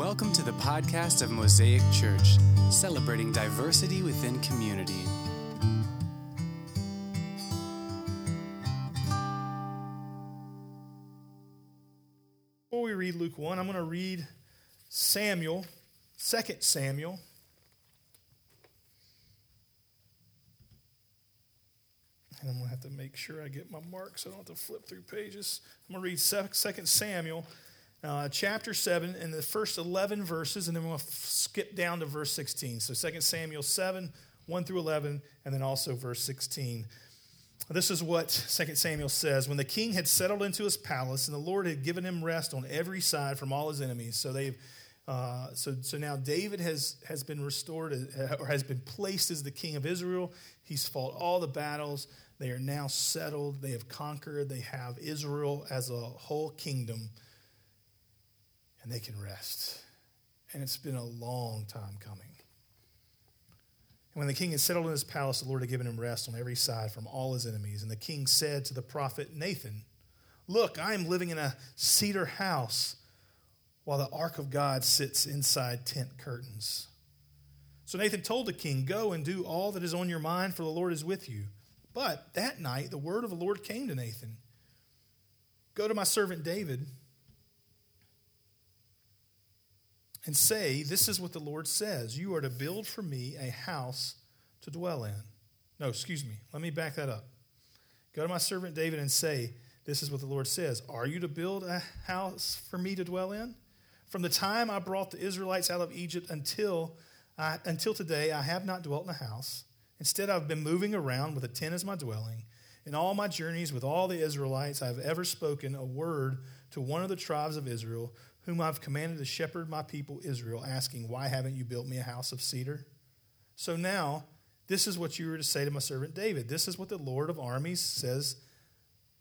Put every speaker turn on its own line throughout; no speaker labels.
Welcome to the podcast of Mosaic Church, celebrating diversity within community.
Before we read Luke 1, I'm going to read Samuel, 2 Samuel. And I'm going to have to make sure I get my marks. so I don't have to flip through pages. I'm going to read 2 Samuel, uh, chapter 7, and the first 11 verses, and then we'll skip down to verse 16. So 2 Samuel 7, 1 through 11, and then also verse 16. This is what 2 Samuel says. When the king had settled into his palace, and the Lord had given him rest on every side from all his enemies. So they've uh, so, so now David has, has been restored uh, or has been placed as the king of Israel. He's fought all the battles. They are now settled. They have conquered. They have Israel as a whole kingdom. And they can rest. And it's been a long time coming. And when the king had settled in his palace, the Lord had given him rest on every side from all his enemies. And the king said to the prophet Nathan, Look, I am living in a cedar house while the ark of God sits inside tent curtains. So Nathan told the king, Go and do all that is on your mind, for the Lord is with you. But that night, the word of the Lord came to Nathan Go to my servant David and say, This is what the Lord says You are to build for me a house to dwell in. No, excuse me. Let me back that up. Go to my servant David and say, This is what the Lord says. Are you to build a house for me to dwell in? From the time I brought the Israelites out of Egypt until, I, until today, I have not dwelt in a house. Instead, I've been moving around with a tent as my dwelling. In all my journeys with all the Israelites, I have ever spoken a word to one of the tribes of Israel whom I've commanded to shepherd my people Israel, asking, Why haven't you built me a house of cedar? So now, this is what you were to say to my servant David. This is what the Lord of armies says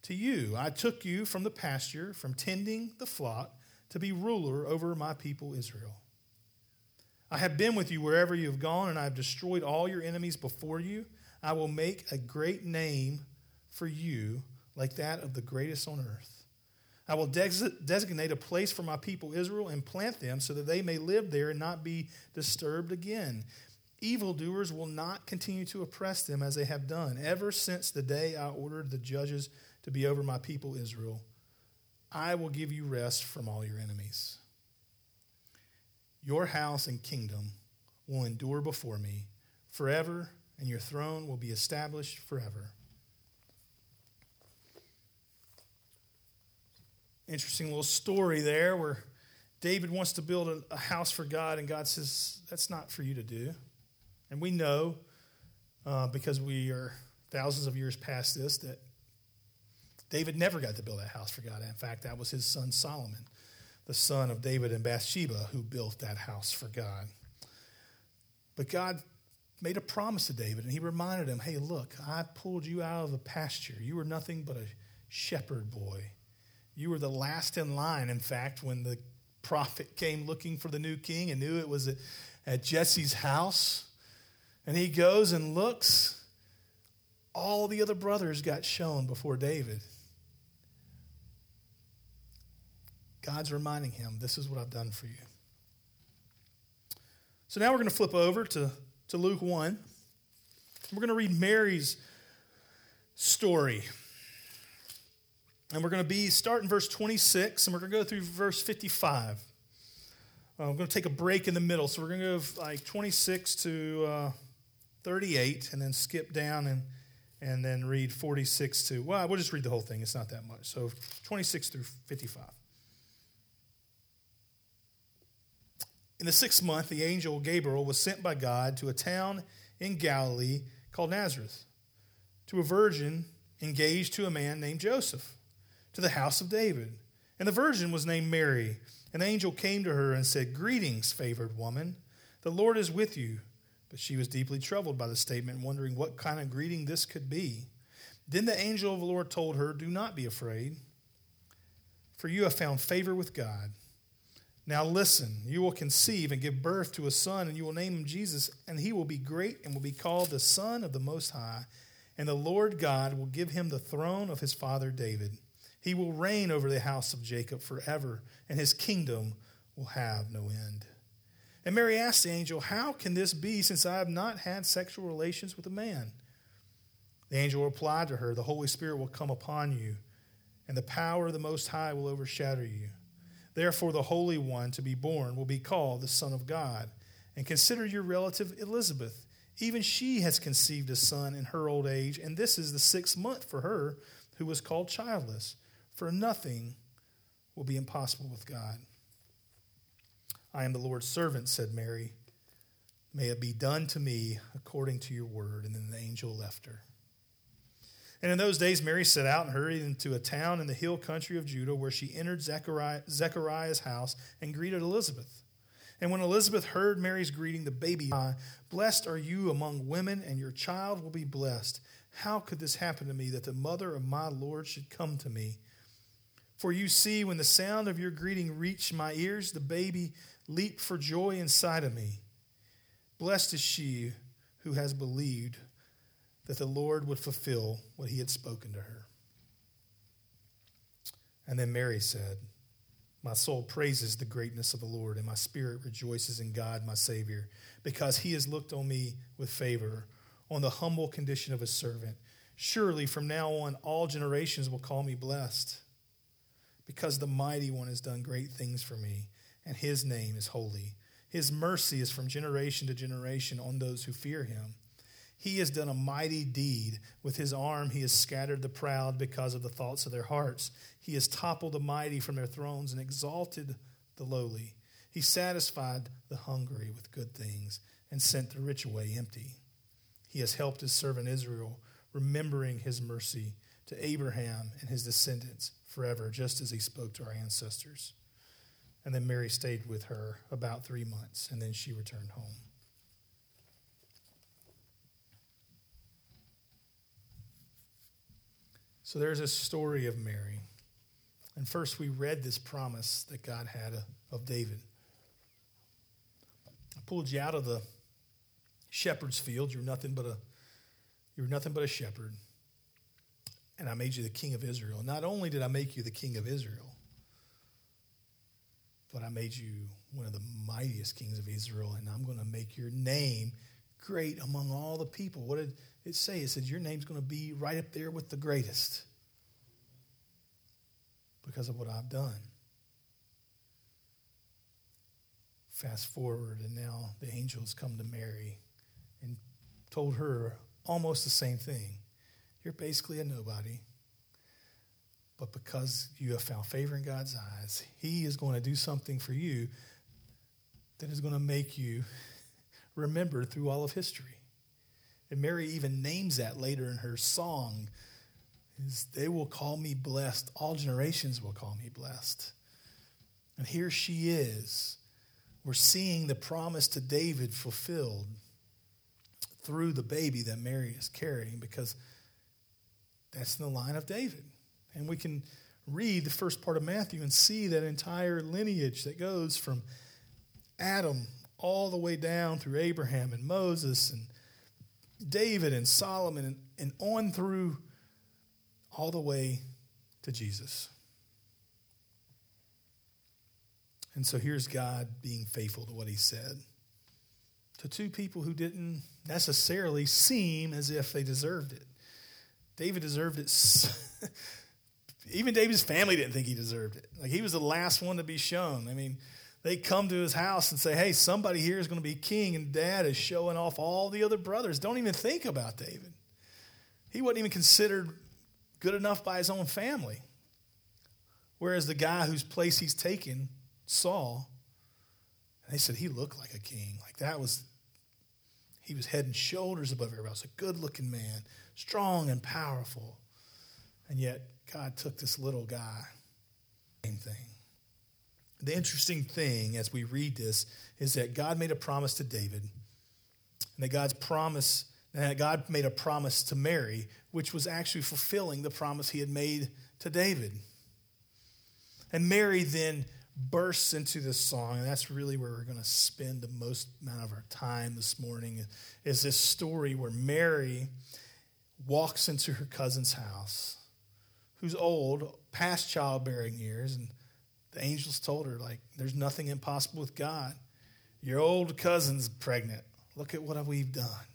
to you I took you from the pasture, from tending the flock, to be ruler over my people Israel. I have been with you wherever you have gone, and I have destroyed all your enemies before you. I will make a great name for you, like that of the greatest on earth. I will designate a place for my people Israel and plant them so that they may live there and not be disturbed again. Evildoers will not continue to oppress them as they have done ever since the day I ordered the judges to be over my people Israel. I will give you rest from all your enemies. Your house and kingdom will endure before me forever, and your throne will be established forever. Interesting little story there where David wants to build a, house for God, and God says, That's not for you to do. And we know, uh, because we are thousands of years past this, that David never got to build that house for God. In fact, that was his son Solomon, the son of David and Bathsheba, who built that house for God. But God made a promise to David, and he reminded him, Hey, look, I pulled you out of the pasture. You were nothing but a shepherd boy. You were the last in line, in fact, when the prophet came looking for the new king and knew it was at, Jesse's house. And he goes and looks. All the other brothers got shown before David. God's reminding him, This is what I've done for you. So now we're going to flip over to, to Luke 1. We're going to read Mary's story. And we're going to be starting verse 26, and we're going to go through verse 55. Uh, I'm going to take a break in the middle. So we're going to go like 26 to uh, 38, and then skip down and, and then read 46 to, well, we'll just read the whole thing. It's not that much. So 26 through 55. In the sixth month, the angel Gabriel was sent by God to a town in Galilee called Nazareth, to a virgin engaged to a man named Joseph to the house of David. And the virgin was named Mary. An angel came to her and said, Greetings, favored woman. The Lord is with you. But she was deeply troubled by the statement, wondering what kind of greeting this could be. Then the angel of the Lord told her, Do not be afraid, for you have found favor with God. Now listen, you will conceive and give birth to a son, and you will name him Jesus, and he will be great and will be called the Son of the Most High. And the Lord God will give him the throne of his father David. He will reign over the house of Jacob forever, and his kingdom will have no end. And Mary asked the angel, How can this be since I have not had sexual relations with a man? The angel replied to her, The Holy Spirit will come upon you, and the power of the Most High will overshadow you. Therefore, the Holy One to be born will be called the Son of God. And consider your relative Elizabeth. Even she has conceived a son in her old age, and this is the sixth month for her who was called childless. For nothing will be impossible with God. I am the Lord's servant, said Mary. May it be done to me according to your word. And then the angel left her. And in those days, Mary set out and hurried into a town in the hill country of Judah, where she entered Zechariah, Zechariah's house and greeted Elizabeth. And when Elizabeth heard Mary's greeting, the baby, Blessed are you among women, and your child will be blessed. How could this happen to me, that the mother of my Lord should come to me? For you see, when the sound of your greeting reached my ears, the baby leaped for joy inside of me. Blessed is she who has believed that the Lord would fulfill what he had spoken to her. And then Mary said, My soul praises the greatness of the Lord, and my spirit rejoices in God, my Savior, because he has looked on me with favor, on the humble condition of a servant. Surely from now on, all generations will call me blessed, because the mighty one has done great things for me, and his name is holy. His mercy is from generation to generation on those who fear him. He has done a mighty deed. With his arm, he has scattered the proud because of the thoughts of their hearts. He has toppled the mighty from their thrones and exalted the lowly. He satisfied the hungry with good things and sent the rich away empty. He has helped his servant Israel, remembering his mercy to Abraham and his descendants forever, just as he spoke to our ancestors. And then Mary stayed with her about three months, and then she returned home. So there's a story of Mary. And first, we read this promise that God had of David. I pulled you out of the shepherd's field. You're nothing but a you're nothing but a shepherd. And I made you the king of Israel. Not only did I make you the king of Israel, but I made you one of the mightiest kings of Israel, and I'm going to make your name great among all the people. What did it say? It said, Your name's going to be right up there with the greatest because of what I've done. Fast forward, and now the angels come to Mary and told her almost the same thing. You're basically a nobody. But because you have found favor in God's eyes, He is going to do something for you that is going to make you remember through all of history. And Mary even names that later in her song. Is they will call me blessed. All generations will call me blessed. And here she is. We're seeing the promise to David fulfilled through the baby that Mary is carrying because that's in the line of David. And we can read the first part of Matthew and see that entire lineage that goes from Adam all the way down through Abraham and Moses and David and Solomon and, and on through all the way to Jesus. And so here's God being faithful to what he said to two people who didn't necessarily seem as if they deserved it. David deserved it. Even David's family didn't think he deserved it. Like he was the last one to be shown. I mean, they come to his house and say, hey, somebody here is going to be king, and dad is showing off all the other brothers. Don't even think about David. He wasn't even considered good enough by his own family. Whereas the guy whose place he's taken, Saul, they said he looked like a king. Like that was, he was head and shoulders above everybody else. A good looking man, strong and powerful. And yet God took this little guy. Same thing. The interesting thing as we read this is that God made a promise to David, and that God's promise, that God made a promise to Mary, which was actually fulfilling the promise he had made to David. And Mary then bursts into this song, and that's really where we're going to spend the most amount of our time this morning, is this story where Mary walks into her cousin's house, who's old, past childbearing years, and The angels told her, like, there's nothing impossible with God. Your old cousin's pregnant. Look at what we've done.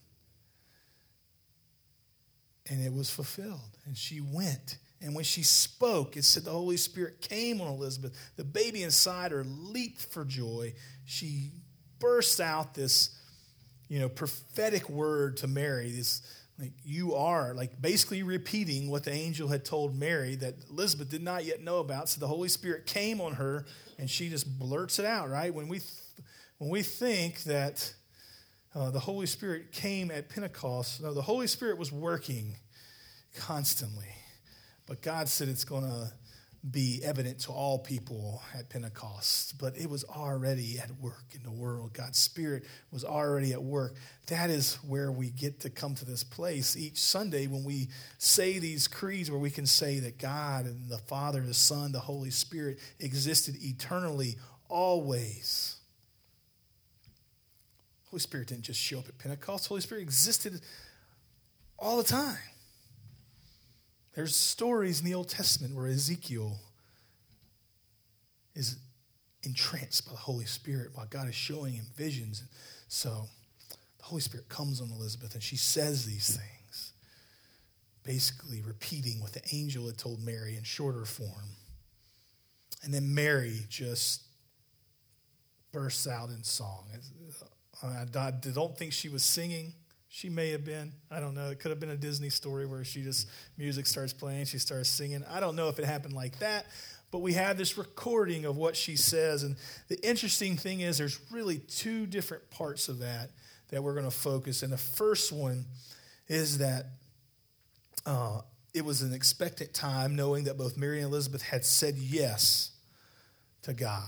And it was fulfilled. And she went. And when she spoke, it said the Holy Spirit came on Elizabeth. The baby inside her leaped for joy. She burst out this, you know, prophetic word to Mary, this like you are like basically repeating what the angel had told Mary that Elizabeth did not yet know about. So the Holy Spirit came on her and she just blurts it out, right? When we when we think that uh, the Holy Spirit came at Pentecost, no, the Holy Spirit was working constantly. But God said it's going to be evident to all people at Pentecost, but it was already at work in the world. God's Spirit was already at work. That is where we get to come to this place each Sunday when we say these creeds, where we can say that God and the Father, the Son, the Holy Spirit existed eternally, always. Holy Spirit didn't just show up at Pentecost, Holy Spirit existed all the time. There's stories in the Old Testament where Ezekiel is entranced by the Holy Spirit while God is showing him visions. So the Holy Spirit comes on Elizabeth and she says these things, basically repeating what the angel had told Mary in shorter form. And then Mary just bursts out in song. I don't think she was singing. She may have been. I don't know. It could have been a Disney story where she just, music starts playing, she starts singing. I don't know if it happened like that, but we have this recording of what she says. And the interesting thing is, there's really two different parts of that that we're going to focus. And the first one is that uh, it was an expectant time, knowing that both Mary and Elizabeth had said yes to God.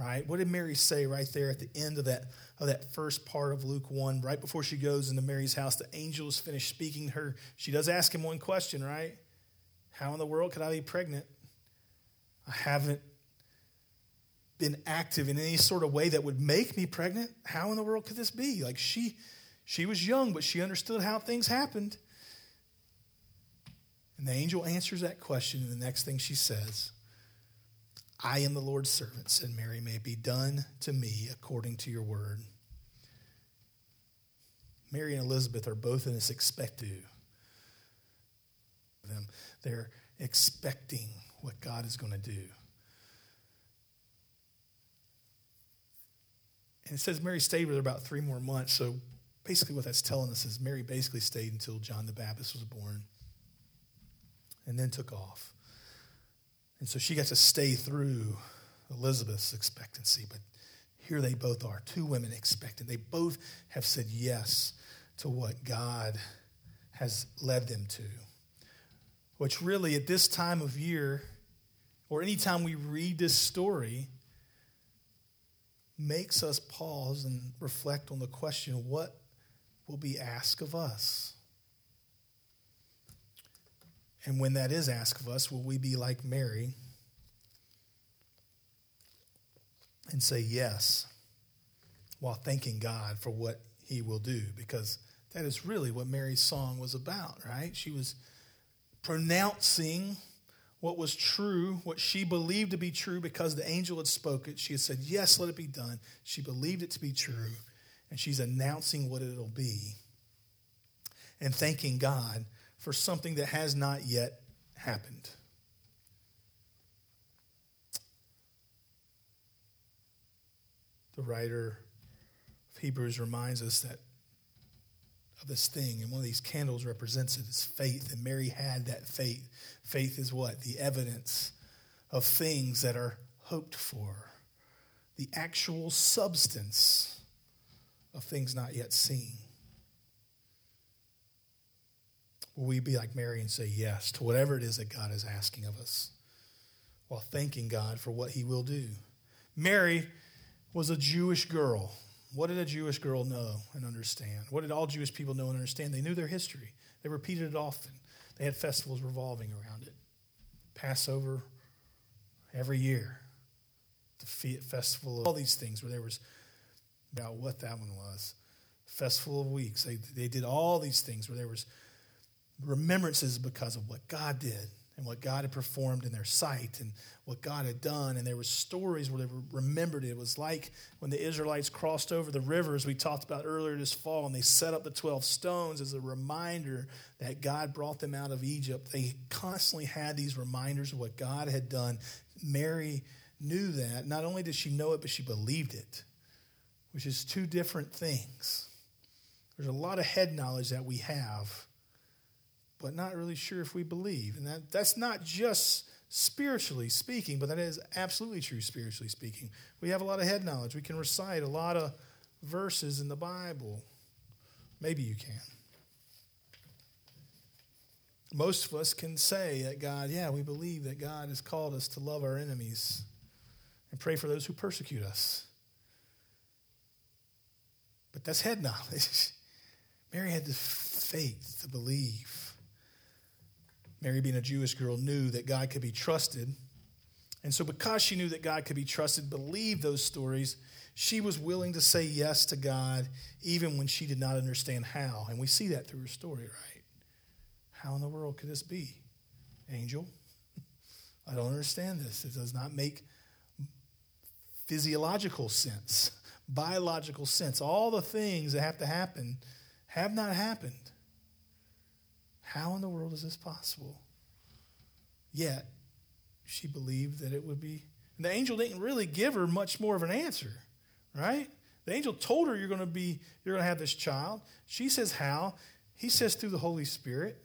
Right? What did Mary say right there at the end of that? Of that first part of Luke 1, right before she goes into Mary's house, the angel is finished speaking to her. She does ask him one question, right? How in the world could I be pregnant? I haven't been active in any sort of way that would make me pregnant. How in the world could this be? Like she she was young, but she understood how things happened. And the angel answers that question, and the next thing she says, I am the Lord's servant, said Mary. May it be done to me according to your word. Mary and Elizabeth are both in this expectu. Them. They're expecting what God is going to do. And it says Mary stayed with her about three more months. So basically, what that's telling us is Mary basically stayed until John the Baptist was born and then took off. And so she got to stay through Elizabeth's expectancy. But here they both are two women expectant. They both have said yes to what God has led them to. Which really, at this time of year, or anytime we read this story, makes us pause and reflect on the question what will be asked of us? And when that is asked of us, will we be like Mary and say yes while thanking God for what he will do? Because that is really what Mary's song was about, right? She was pronouncing what was true, what she believed to be true because the angel had spoken. She had said, Yes, let it be done. She believed it to be true, and she's announcing what it'll be and thanking God for something that has not yet happened. The writer of Hebrews reminds us that of this thing, and one of these candles represents it faith, and Mary had that faith. Faith is what? The evidence of things that are hoped for, the actual substance of things not yet seen. Will we be like Mary and say yes to whatever it is that God is asking of us while thanking God for what he will do? Mary was a Jewish girl. What did a Jewish girl know and understand? What did all Jewish people know and understand? They knew their history, they repeated it often. They had festivals revolving around it. Passover every year, the Festival, all these things where there was about what that one was. Festival of Weeks. They, they did all these things where there was remembrances because of what God did and what God had performed in their sight and what God had done. And there were stories where they remembered it. It was like when the Israelites crossed over the rivers we talked about earlier this fall, and they set up the 12 stones as a reminder that God brought them out of Egypt. They constantly had these reminders of what God had done. Mary knew that. Not only did she know it, but she believed it, which is two different things. There's a lot of head knowledge that we have but not really sure if we believe. And that, that's not just spiritually speaking, but that is absolutely true spiritually speaking. We have a lot of head knowledge. We can recite a lot of verses in the Bible. Maybe you can. Most of us can say that God, yeah, we believe that God has called us to love our enemies and pray for those who persecute us. But that's head knowledge. Mary had the faith to believe. Mary, being a Jewish girl, knew that God could be trusted. And so, because she knew that God could be trusted, believed those stories, she was willing to say yes to God even when she did not understand how. And we see that through her story, right? How in the world could this be? Angel, I don't understand this. It does not make physiological sense, biological sense. All the things that have to happen have not happened. How in the world is this possible? Yet, she believed that it would be. And the angel didn't really give her much more of an answer, right? The angel told her you're going to be, you're going to have this child. She says how. He says through the Holy Spirit.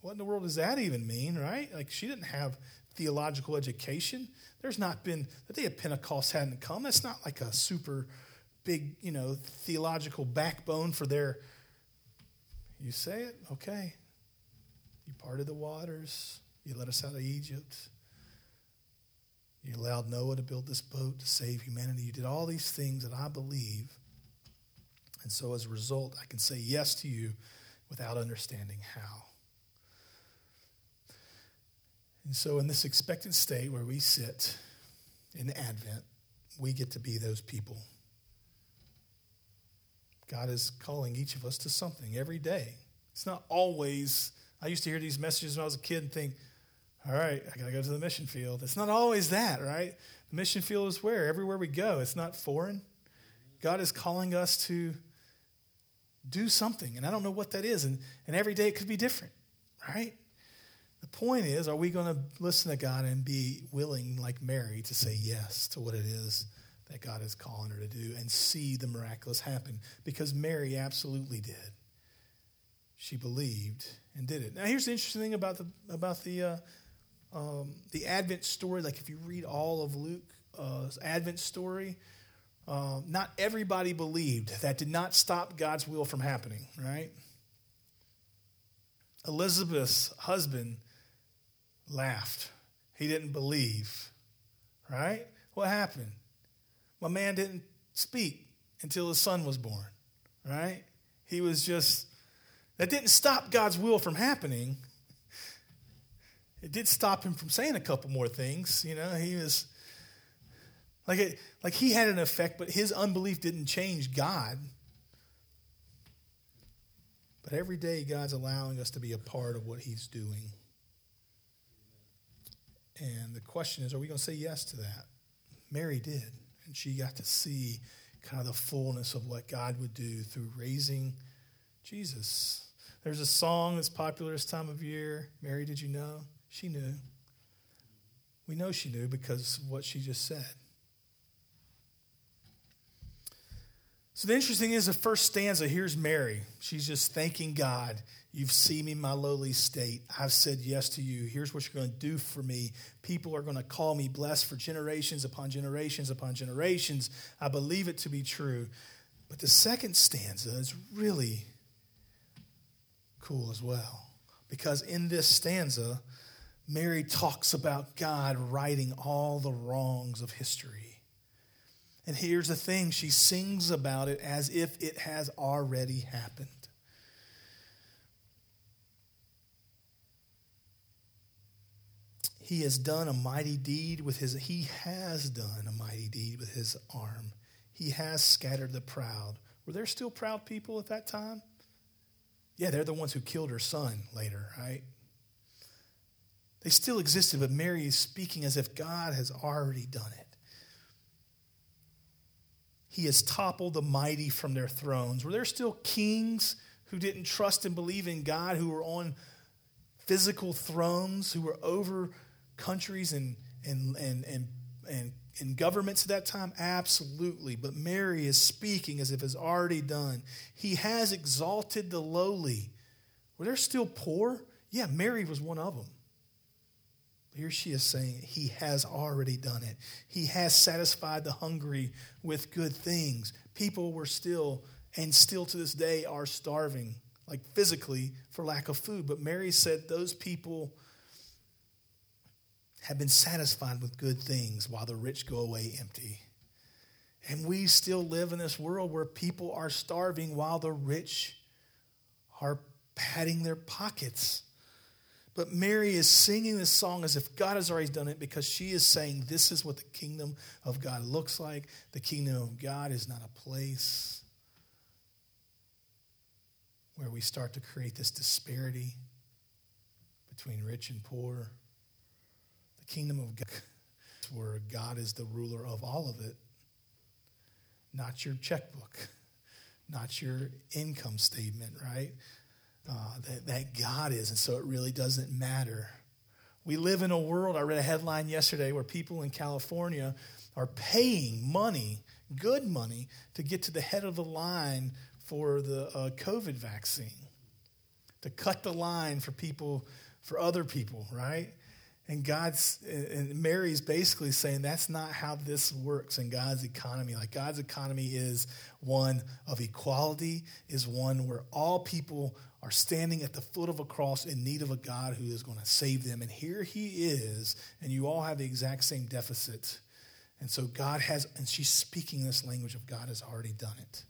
What in the world does that even mean, right? Like she didn't have theological education. There's not been the day of Pentecost hadn't come. That's not like a super big, you know, theological backbone for their. You say it, okay. You parted the waters. You let us out of Egypt. You allowed Noah to build this boat to save humanity. You did all these things that I believe. And so as a result, I can say yes to you without understanding how. And so, in this expectant state where we sit in Advent, we get to be those people. God is calling each of us to something every day. It's not always I used to hear these messages when I was a kid and think, all right, I got to go to the mission field. It's not always that, right? The mission field is where? Everywhere we go. It's not foreign. God is calling us to do something, and I don't know what that is. And, and every day it could be different, right? The point is, are we going to listen to God and be willing, like Mary, to say yes to what it is that God is calling her to do and see the miraculous happen? Because Mary absolutely did. She believed and did it. Now, here's the interesting thing about the about the uh, um, the Advent story. Like, if you read all of Luke's uh, Advent story, uh, not everybody believed. That did not stop God's will from happening. Right? Elizabeth's husband laughed. He didn't believe. Right? What happened? My man didn't speak until his son was born. Right? He was just that didn't stop God's will from happening. It did stop him from saying a couple more things. You know, he was like it, like he had an effect, but his unbelief didn't change God. But every day, God's allowing us to be a part of what He's doing. And the question is, are we going to say yes to that? Mary did, and she got to see kind of the fullness of what God would do through raising Jesus. There's a song that's popular this time of year. Mary, did you know? She knew. We know she knew because of what she just said. So the interesting is the first stanza here's Mary. She's just thanking God. You've seen me in my lowly state. I've said yes to you. Here's what you're going to do for me. People are going to call me blessed for generations upon generations upon generations. I believe it to be true. But the second stanza is really cool as well. Because in this stanza, Mary talks about God righting all the wrongs of history. And here's the thing she sings about it as if it has already happened. He has done a mighty deed with his he has done a mighty deed with his arm. He has scattered the proud. Were there still proud people at that time? Yeah, they're the ones who killed her son later, right? They still existed, but Mary is speaking as if God has already done it. He has toppled the mighty from their thrones. Were there still kings who didn't trust and believe in God, who were on physical thrones, who were over countries and, and, and, and, and, and governments at that time? Absolutely. But Mary is speaking as if it's already done. He has exalted the lowly. Were there still poor? Yeah, Mary was one of them. Here she is saying, He has already done it. He has satisfied the hungry with good things. People were still, and still to this day, are starving, like physically, for lack of food. But Mary said those people have been satisfied with good things while the rich go away empty. And we still live in this world where people are starving while the rich are padding their pockets. But Mary is singing this song as if God has already done it because she is saying, This is what the kingdom of God looks like. The kingdom of God is not a place where we start to create this disparity between rich and poor. Kingdom of God, where God is the ruler of all of it, not your checkbook, not your income statement, right? uh, that, that God is. And so it really doesn't matter. We live in a world, I read a headline yesterday where people in California are paying money, good money, to get to the head of the line for the uh, COVID vaccine, to cut the line for people, for other people, right? And God's and Mary's basically saying that's not how this works in God's economy. Like God's economy is one of equality, is one where all people are standing at the foot of a cross in need of a God who is going to save them. And here he is, and you all have the exact same deficit. And so God has, and she's speaking this language of God has already done it.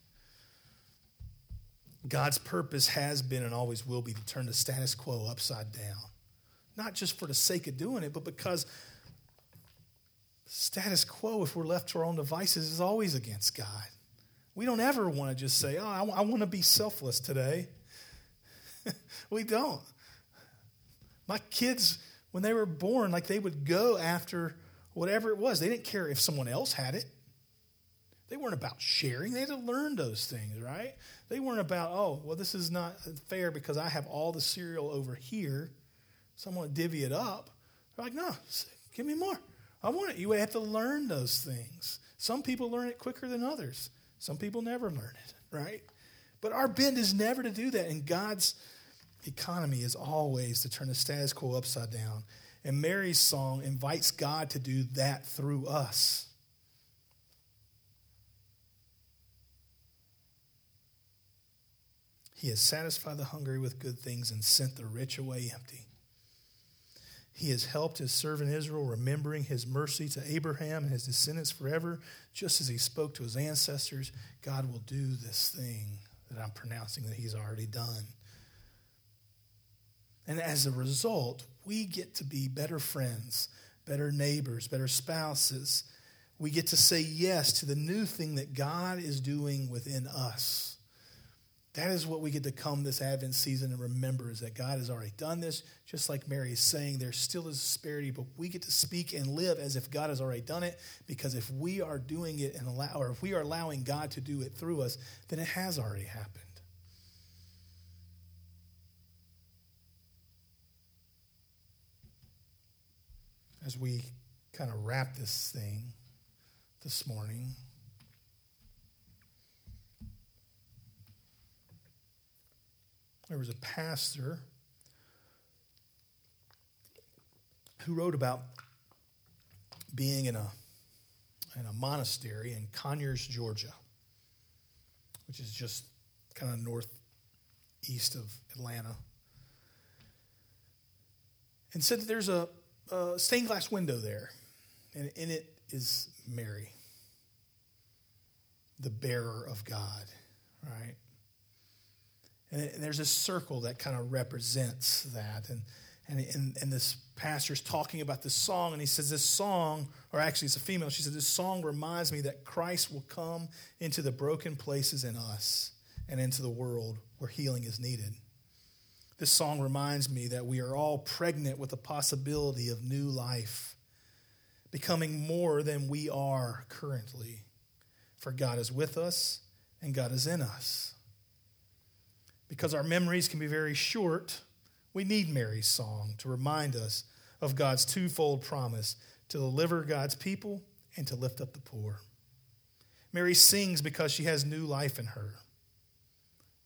God's purpose has been and always will be to turn the status quo upside down not just for the sake of doing it, but because status quo, if we're left to our own devices, is always against God. We don't ever want to just say, oh, I, I want to be selfless today. we don't. My kids, when they were born, like they would go after whatever it was. They didn't care if someone else had it. They weren't about sharing. They had to learn those things, right? They weren't about, oh, well, this is not fair because I have all the cereal over here someone divvy it up. They're like, no, give me more. I want it. You have to learn those things. Some people learn it quicker than others. Some people never learn it, right? But our bend is never to do that. And God's economy is always to turn the status quo upside down. And Mary's song invites God to do that through us. He has satisfied the hungry with good things and sent the rich away empty. He has helped his servant Israel, remembering his mercy to Abraham and his descendants forever, just as he spoke to his ancestors. God will do this thing that I'm pronouncing that he's already done. And as a result, we get to be better friends, better neighbors, better spouses. We get to say yes to the new thing that God is doing within us. That is what we get to come this Advent season and remember is that God has already done this. Just like Mary is saying, there still is disparity, but we get to speak and live as if God has already done it. Because if we are doing it and allow, or if we are allowing God to do it through us, then it has already happened. As we kind of wrap this thing this morning. There was a pastor who wrote about being in a, in a monastery in Conyers, Georgia, which is just kind of northeast of Atlanta. And said that there's a, a stained glass window there, and in it is Mary, the bearer of God, right? And, there's a circle that kind of represents that. And, and, and, and this pastor's talking about this song, and he says, This song, or actually it's a female, she said, This song reminds me that Christ will come into the broken places in us and into the world where healing is needed. This song reminds me that we are all pregnant with the possibility of new life, becoming more than we are currently. For God is with us and God is in us. Because our memories can be very short, we need Mary's song to remind us of God's twofold promise to deliver God's people and to lift up the poor. Mary sings because she has new life in her.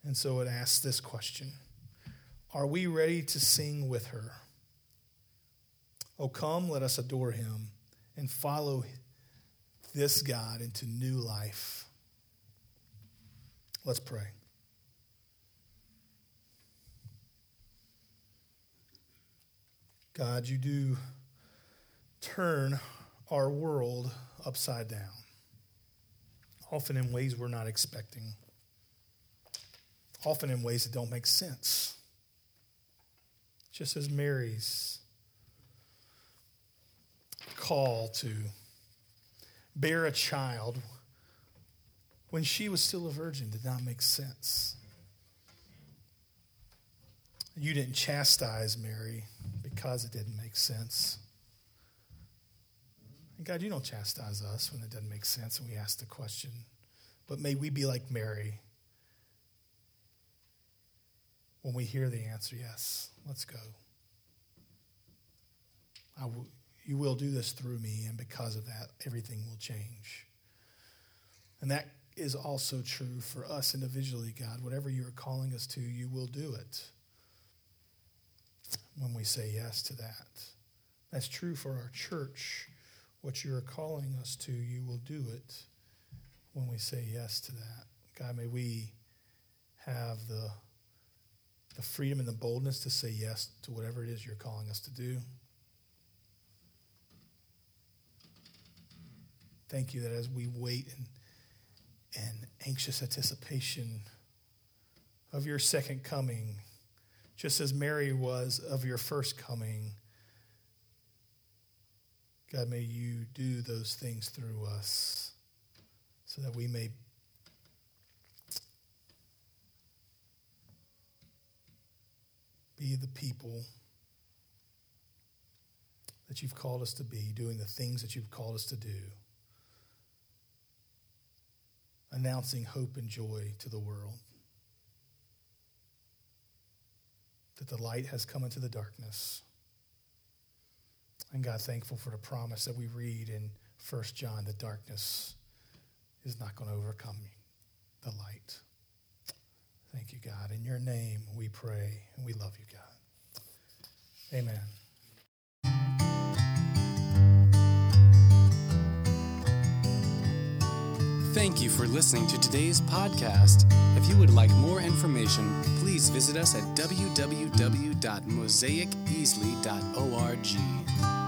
And so it asks this question Are we ready to sing with her? Oh, come, let us adore him and follow this God into new life. Let's pray. God, you do turn our world upside down, often in ways we're not expecting, often in ways that don't make sense. Just as Mary's call to bear a child when she was still a virgin did not make sense. You didn't chastise Mary because it didn't make sense. And God, you don't chastise us when it doesn't make sense and we ask the question. But may we be like Mary when we hear the answer, yes, let's go. I will, you will do this through me, and because of that, everything will change. And that is also true for us individually, God. Whatever you are calling us to, you will do it when we say yes to that. That's true for our church. What you are calling us to, you will do it when we say yes to that. God, may we have the, the freedom and the boldness to say yes to whatever it is you're calling us to do. Thank you that as we wait in, in anxious anticipation of your second coming, just as Mary was of your first coming. God, may you do those things through us so that we may be the people that you've called us to be, doing the things that you've called us to do, announcing hope and joy to the world. That the light has come into the darkness. And God, thankful for the promise that we read in 1 John that darkness is not going to overcome the light. Thank you, God. In your name we pray and we love you, God. Amen.
Thank you for listening to today's podcast. If you would like more information, please visit us at www.mosaicbeasley.org.